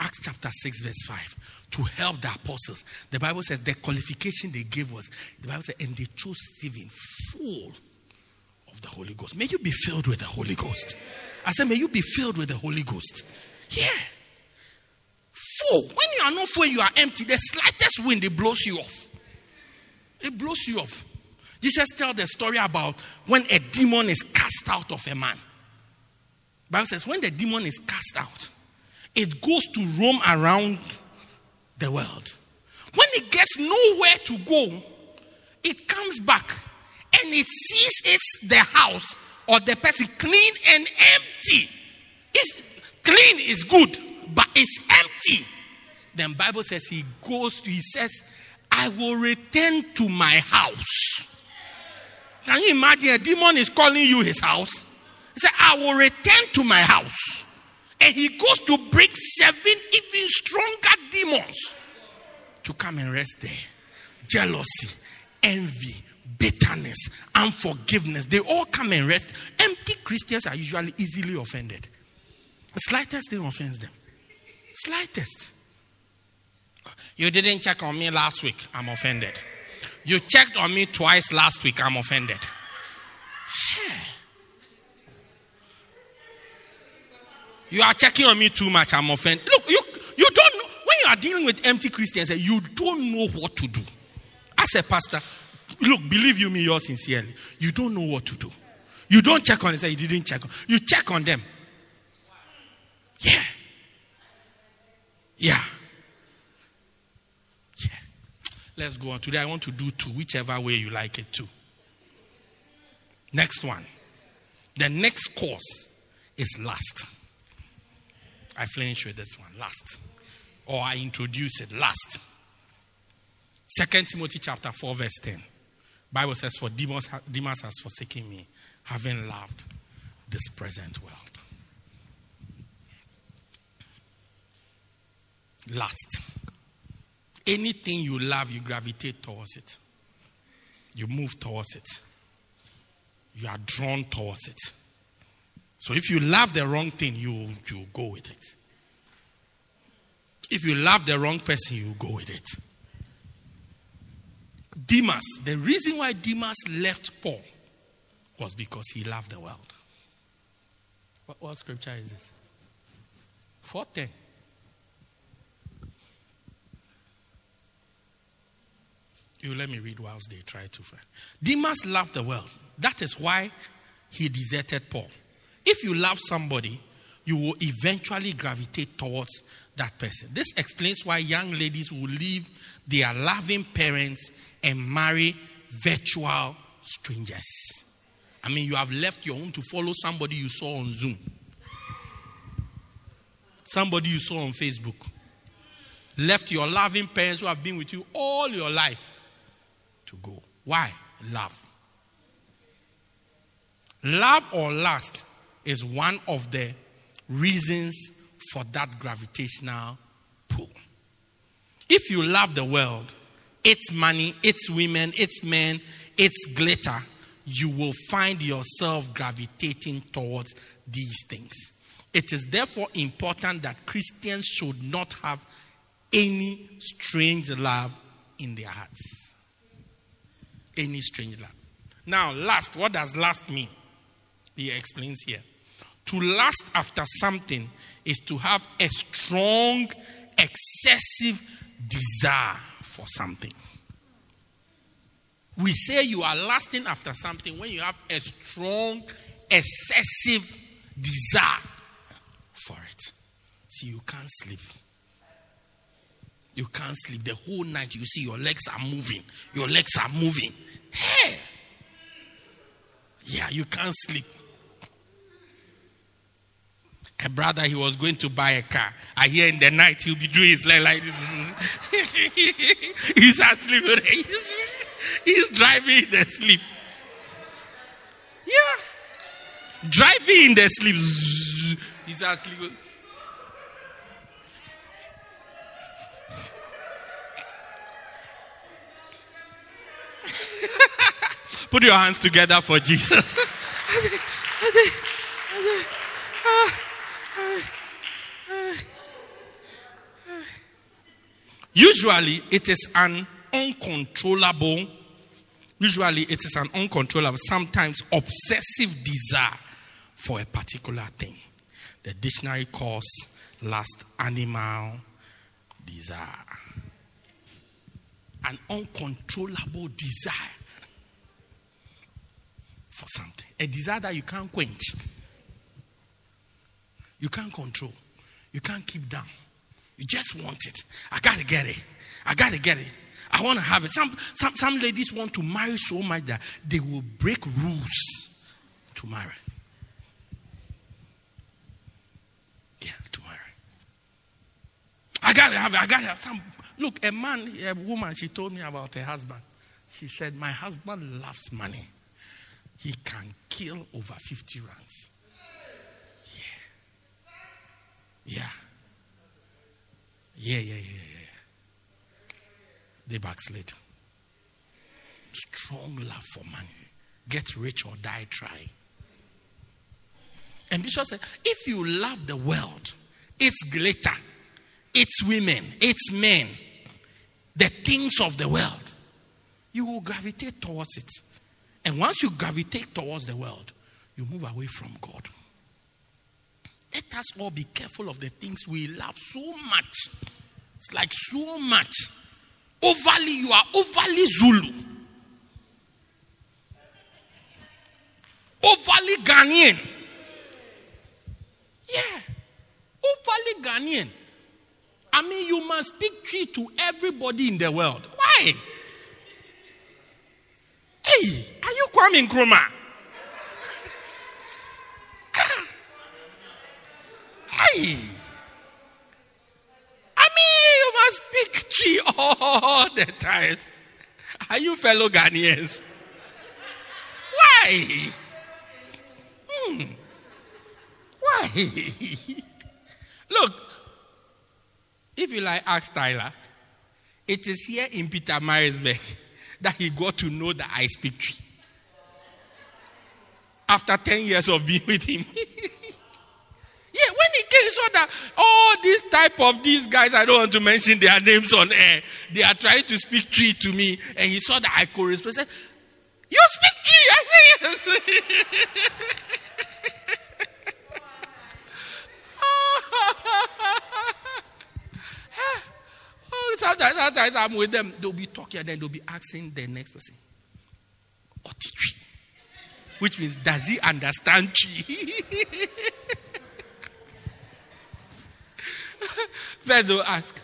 Acts chapter 6, verse 5, to help the apostles, the Bible says the qualification they gave was, the Bible said, and they chose Stephen full the Holy Ghost. May you be filled with the Holy Ghost. I said, may you be filled with the Holy Ghost. Yeah. Full. When you are not full, you are empty. The slightest wind, it blows you off. It blows you off. Jesus tells the story about when a demon is cast out of a man. Bible says when the demon is cast out, it goes to roam around the world. When it gets nowhere to go, it comes back and it sees it's the house or the person clean and empty. It's clean is good, but it's empty. Then Bible says he goes to, he says, I will return to my house. Can you imagine a demon is calling you his house? He said, I will return to my house. And he goes to bring seven even stronger demons to come and rest there. Jealousy, envy, bitterness, unforgiveness. They all come and rest. Empty Christians are usually easily offended. The slightest thing offends them. Slightest. You didn't check on me last week. I'm offended. You checked on me twice last week. I'm offended. You are checking on me too much. I'm offended. Look, you, you don't know. When you are dealing with empty Christians, eh, you don't know what to do. As a pastor, look, believe you me, yours sincerely. You don't know what to do. You don't check on them. Say you didn't check on. You check on them. Yeah. Yeah. Yeah. Let's go on. Today I want to do two, whichever way you like it to. Next one. The next course is last. I finish with this one last. Or I introduce it last. Second Timothy chapter 4, verse 10. Bible says, For Demas, has forsaken me, having loved this present world. Last. Anything you love, you gravitate towards it. You move towards it. You are drawn towards it. So if you love the wrong thing, you you go with it. If you love the wrong person, you go with it. Demas, the reason why Demas left Paul was because he loved the world. What, what scripture is this? 410. You let me read whilst they try to find. Demas loved the world. That is why he deserted Paul. If you love somebody, you will eventually gravitate towards that person. This explains why young ladies will leave their loving parents and marry virtual strangers. I mean, you have left your home to follow somebody you saw on Zoom, somebody you saw on Facebook. Left your loving parents who have been with you all your life to go. Why? Love. Love or lust is one of the reasons for that gravitational pull. If you love the world, its money, its women, its men, its glitter, you will find yourself gravitating towards these things. It is therefore important that Christians should not have any strange love in their hearts. Any strange love. Now, last, what does last mean? He explains here. To lust after something is to have a strong, excessive desire for something. We say you are lasting after something when you have a strong, excessive desire for it. See, you can't sleep. You can't sleep. The whole night you see your legs are moving. Your legs are moving. Hey! Yeah, you can't sleep a brother he was going to buy a car. I hear in the night he'll be doing his leg like this. he's asleep. He's, he's driving in the sleep. Yeah. Driving in the sleep. He's asleep. Put your hands together for Jesus. Usually, it is an uncontrollable, usually, it is an uncontrollable, sometimes obsessive desire for a particular thing. The dictionary calls last animal desire. An uncontrollable desire for something. A desire that you can't quench. You can't control. You can't keep down. You just want it. I got to get it. I got to get it. I want to have it. Some, some, some ladies want to marry so much that they will break rules to marry. Yeah, to marry. I got to have it. I got to have some. Look, a man, a woman, she told me about her husband. She said, My husband loves money. He can kill over 50 rands. Yeah. Yeah. Yeah, yeah, yeah, yeah. They backslid. Strong love for money. Get rich or die trying. And Bishop said, if you love the world, its glitter, its women, its men, the things of the world, you will gravitate towards it. And once you gravitate towards the world, you move away from God. Let us all be careful of the things we love so much. It's like so much. Overly, you are overly Zulu. Overly Ghanaian. Yeah. Overly Ghanaian. I mean, you must speak Twi to everybody in the world. Why? Hey, are you Kwame Nkrumah? Hey. I mean, you must speak Twi all the time. Are you fellow Ghanaians? Why? Hmm. Why? Look, if you like ask Tyler, it is here in Peter Pietermaritzburg that he got to know that I speak Twi. After 10 years of being with him. yeah, when he came, he saw that all these type of these guys, I don't want to mention their names on air, they are trying to speak Twi to me, and he saw that I could respond. Said, you speak Twi? I said, yes. oh, sometimes, sometimes I'm with them. They'll be talking and then they'll be asking the next person, Otitri. Which means, does he understand Twi? First, they'll ask,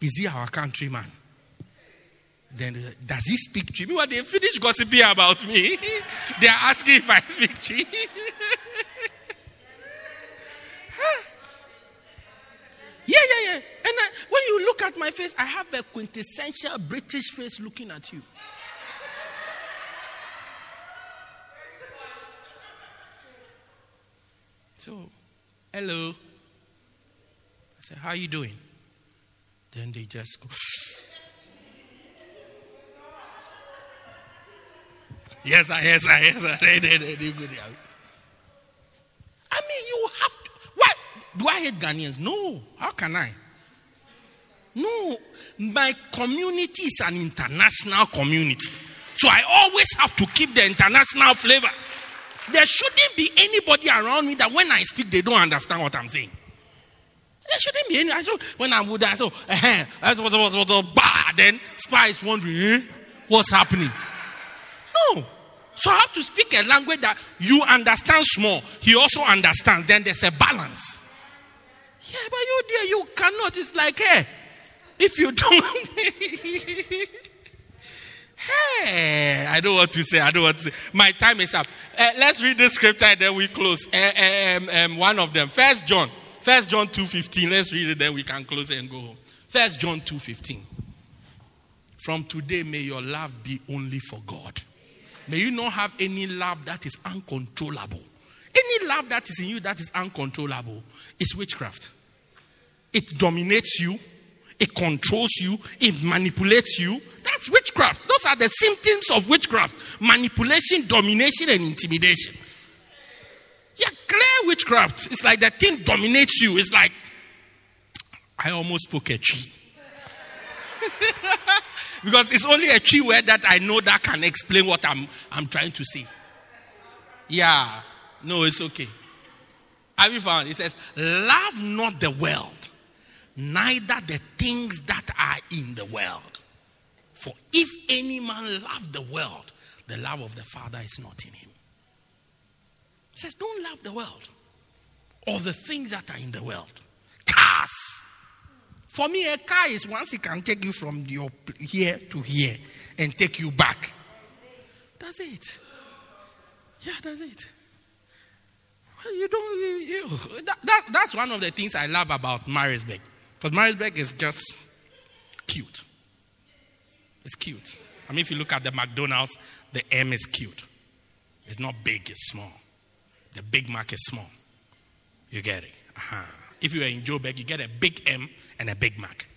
Is he our countryman? Then, does he speak Twi? Meanwhile, they finish gossiping about me. they are asking if I speak Twi. Yeah, yeah, yeah. And I, when you look at my face, I have a quintessential British face looking at you. So, hello. Said, how are you doing? Then they just go. yes, I, yes, I, yes, I. I mean, you have to. What? Do I hate Ghanaians? No. How can I? No. My community is an international community. So I always have to keep the international flavor. There shouldn't be anybody around me that when I speak, they don't understand what I'm saying. There shouldn't be any. I so when I'm with that, so uh-huh, that's what was what bah, then spy is wondering, eh, what's happening? No. So I have to speak a language that you understand small. He also understands. Then there's a balance. Yeah, but you dear, you cannot. It's like, hey, if you don't. hey, I don't want to say. I don't want to say. My time is up. Uh, let's read the scripture and then we close. Uh, um, um, one of them, First John, First John two fifteen. Let's read it, then we can close it and go home. First John two fifteen. From today, may your love be only for God. May you not have any love that is uncontrollable. Any love that is in you that is uncontrollable is witchcraft. It dominates you, it controls you, it manipulates you. That's witchcraft. Those are the symptoms of witchcraft manipulation, domination, and intimidation. Clear witchcraft. It's like that thing dominates you. It's like, I almost spoke a Twi. because it's only a Twi word that I know that can explain what I'm, I'm trying to say. Yeah, no, it's okay. Have you found? It says, Love not the world, neither the things that are in the world. For if any man love the world, the love of the Father is not in him. It says, Don't love the world or the things that are in the world. Cars, For me, a car is once it can take you from your here to here and take you back. That's it. Yeah, that's it. Well, you don't. You, you, that, that, that's one of the things I love about Maritzburg. Because Maritzburg is just cute. It's cute. I mean, if you look at the McDonald's, the M is cute. It's not big, it's small. The Big Mac is small. You get it? Uh-huh. If you are in Joburg, you get a big M and a Big Mac.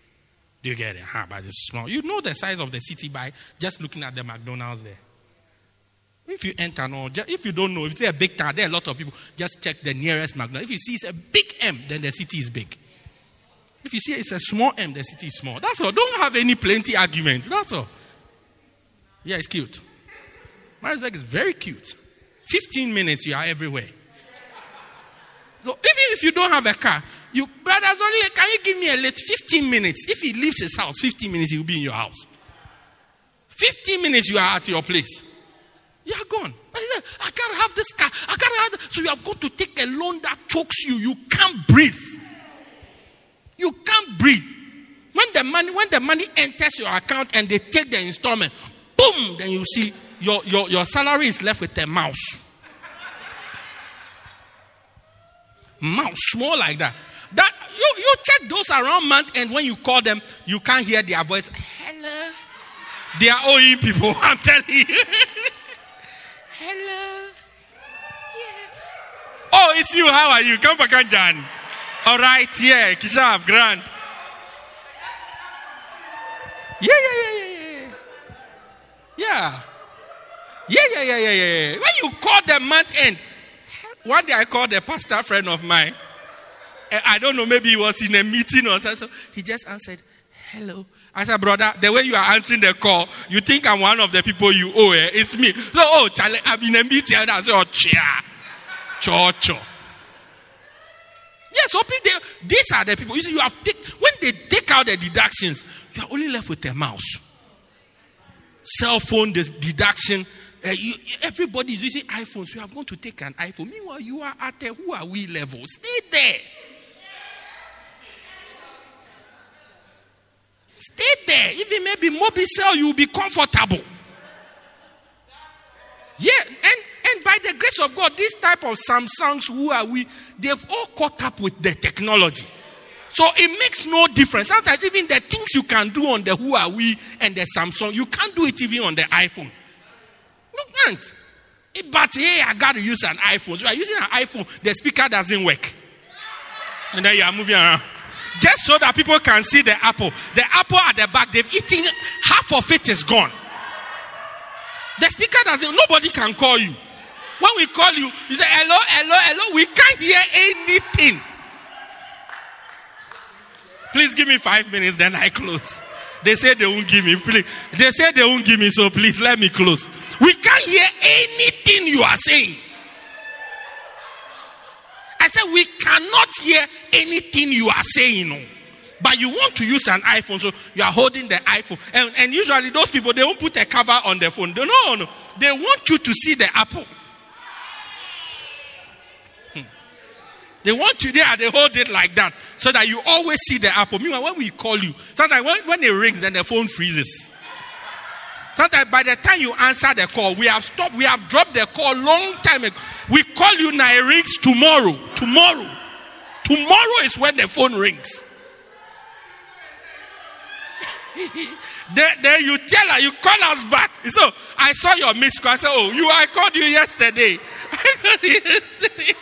Do you get it? Uh-huh, but it's small. You know the size of the city by just looking at the McDonald's there. If you enter, no, if you don't know, if it's a big town, there are a lot of people. Just check the nearest McDonald's. If you see it's a big M, then the city is big. If you see it's a small M, the city is small. That's all. Don't have any plenty argument. That's all. Yeah, it's cute. Maritzburg is very cute. 15 minutes, you are everywhere. So even if you don't have a car, you brothers only can you give me a lift 15 minutes? If he leaves his house, 15 minutes, he will be in your house. 15 minutes, you are at your place. You are gone. I can't have this car. I can't have this. So you have got to take a loan that chokes you. You can't breathe. You can't breathe. When the money, when the money enters your account and they take the installment, boom, then you see your, your, your salary is left with a mouse. Mouse, small like that. That you, you check those around month and when you call them, you can't hear their voice. Hello. They are owing people, I'm telling you. Hello. Yes. Oh, it's you. How are you? Come back, John. All right, yeah, Kishav, grand. Yeah, yeah, yeah, yeah, yeah. Yeah. Yeah, yeah, yeah, yeah, yeah. When you call the month end, one day I called a pastor friend of mine. Eh, I don't know, maybe he was in a meeting or something. So he just answered, Hello. I said, Brother, the way you are answering the call, you think I'm one of the people you owe. Eh? It's me. So, oh, Charlie, I'm in a meeting. And I said, Oh, chia. Cho, cho. Yes, so people, these are the people. You see, you have take, when they take out the deductions, you are only left with a mouse. Cell phone deduction, uh, you, everybody is using iPhones. You are going to take an iPhone. Meanwhile, you are at a Huawei level. Stay there. Stay there. Even maybe Mobicel, you will be comfortable. Yeah, and, and by the grace of God, this type of Samsungs, Huawei? They've all caught up with the technology. So it makes no difference. Sometimes even the things you can do on the Huawei and the Samsung, you can't do it even on the iPhone. But hey, I got to use an iPhone. So you are using an iPhone, the speaker doesn't work. And then you are moving around. Just so that people can see the apple. The apple at the back, they've eaten, half of it is gone. The speaker doesn't, nobody can call you. When we call you, you say, hello, hello, hello. We can't hear anything. Please give me five minutes, then I close. They say they won't give me. Please. They say they won't give me, so please let me close. We can't hear anything you are saying. I said, we cannot hear anything you are saying. Oh. But you want to use an iPhone, so you are holding the iPhone. And, and usually those people, they won't put a cover on their phone. No, no. They want you to see the apple. They want you there, they hold it like that so that you always see the apple. Meanwhile, when we call you, sometimes when, when it rings, then the phone freezes. Sometimes by the time you answer the call, we have stopped, we have dropped the call long time ago. We call you now, it rings tomorrow. Tomorrow. Tomorrow is when the phone rings. then, then you tell her, you call us back. So I saw your missed call. I said, Oh, you I called you yesterday. I called you yesterday.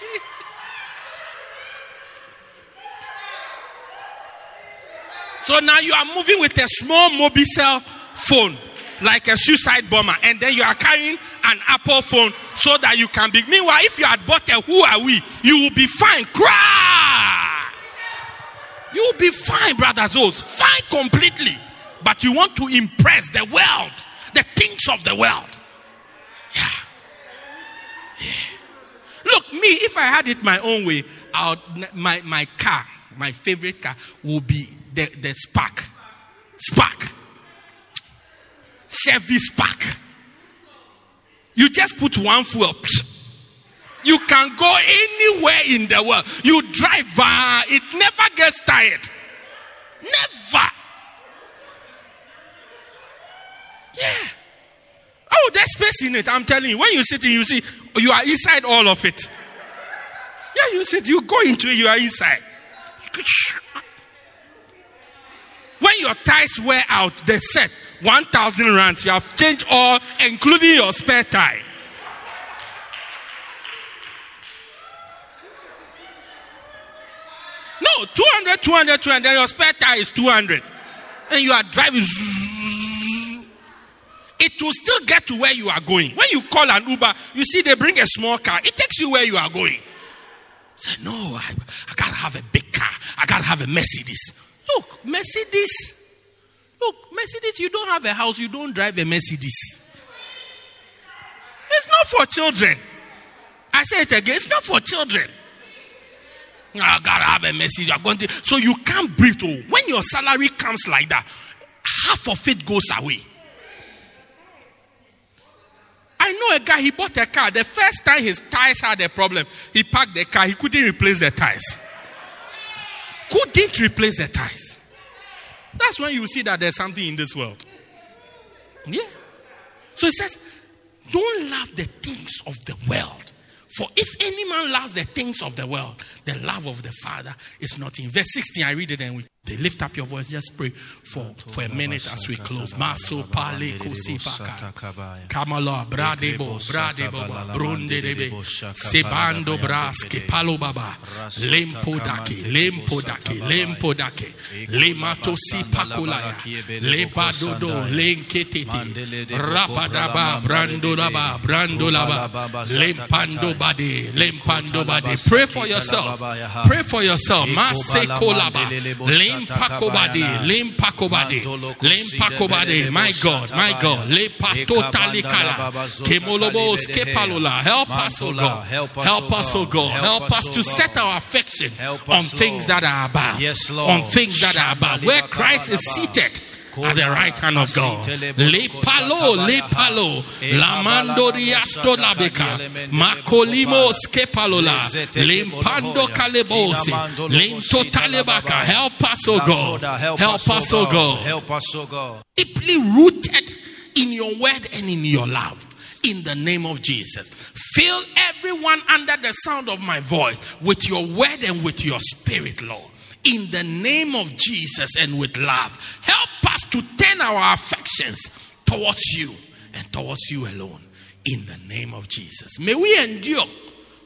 So now you are moving with a small Mobicel phone like a suicide bomber, and then you are carrying an Apple phone so that you can be. Meanwhile, if you had bought a Huawei, you will be fine. Cry. You will be fine, brothers. Those fine completely. But you want to impress the world, the things of the world. Yeah. yeah. Look, me, if I had it my own way, I'll, my, my car, my favorite car, would be the, the Spark. Spark. Chevy Spark. You just put one fuel. You can go anywhere in the world. You drive, uh, it never gets tired. Never. Yeah. Oh, there's space in it. I'm telling you. When you sit in, you see, you are inside all of it. Yeah, you sit, you go into it, you are inside. Your ties wear out, they set 1,000 rands. You have changed all, including your spare tie. No, 200, 200, 200. Your spare tire is 200. And you are driving. It will still get to where you are going. When you call an Uber, you see they bring a small car. It takes you where you are going. Say, no, I, I gotta have a big car. I gotta have a Mercedes. Look, Mercedes. Look, Mercedes, you don't have a house, you don't drive a Mercedes. It's not for children. I say it again, it's not for children. I gotta have a message. You're going to, so you can't breathe. Oh. When your salary comes like that, half of it goes away. I know a guy, he bought a car. The first time his tires had a problem, he parked the car, he couldn't replace the tires. Couldn't replace the tires. That's when you see that there's something in this world. Yeah. So he says, don't love the things of the world. For if any man loves the things of the world, the love of the Father is not in. Verse 16, I read it and we they lift up your voice, just pray for, for a minute as we close. Maso pale. Kamala bradebo bradebo brunde debe. Sebando braske palo baba. Lempo dake, lempo dake, lempo dake. Lemato si pakulaya. Lepadodo lenketete. Rapadaba brandolaba brandolaba. Lempando bade, lempando bade. Pray for yourself. Pray for yourself. Limpakobade, Limpakobade, Limpakobade, my God, my God, Lepatotalikala, Kemolobos Kepalola, help us, O God, help us, O God, help us to set our affection on things that are above, Yes, Lord. on things that are above, where Christ is seated at the right hand of God. Le palo, le palo, la mandoriasto labeka, makolimo skepalola, limpando kalebose, linto talebaka. Help us, O God. Help us, O God. Help us, O God. Deeply rooted in your word and in your love. In the name of Jesus. Fill everyone under the sound of my voice with your word and with your spirit, Lord in the name of Jesus and with love. Help us to turn our affections towards you and towards you alone in the name of Jesus. May we endure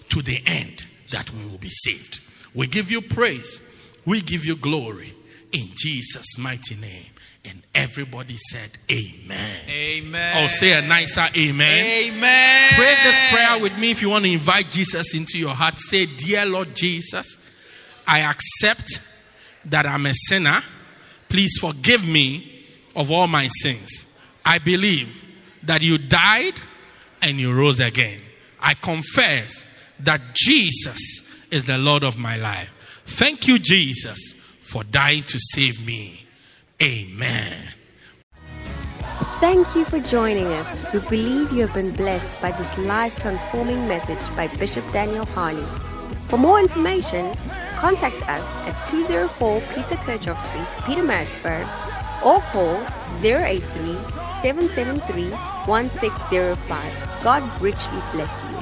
to the end that we will be saved. We give you praise, we give you glory in Jesus' mighty name. And everybody said, Amen. Amen. Oh, say a nicer Amen. Amen. Pray this prayer with me if you want to invite Jesus into your heart. Say, Dear Lord Jesus, I accept that I'm a sinner. Please forgive me of all my sins. I believe that you died and you rose again. I confess that Jesus is the Lord of my life. Thank you, Jesus, for dying to save me. Amen. Thank you for joining us. We believe you have been blessed by this life transforming message by Bishop Daniel Harley. For more information, contact us at 204 Peter Kerchhoff Street, Pietermaritzburg, or call 083 773 1605. God richly bless you.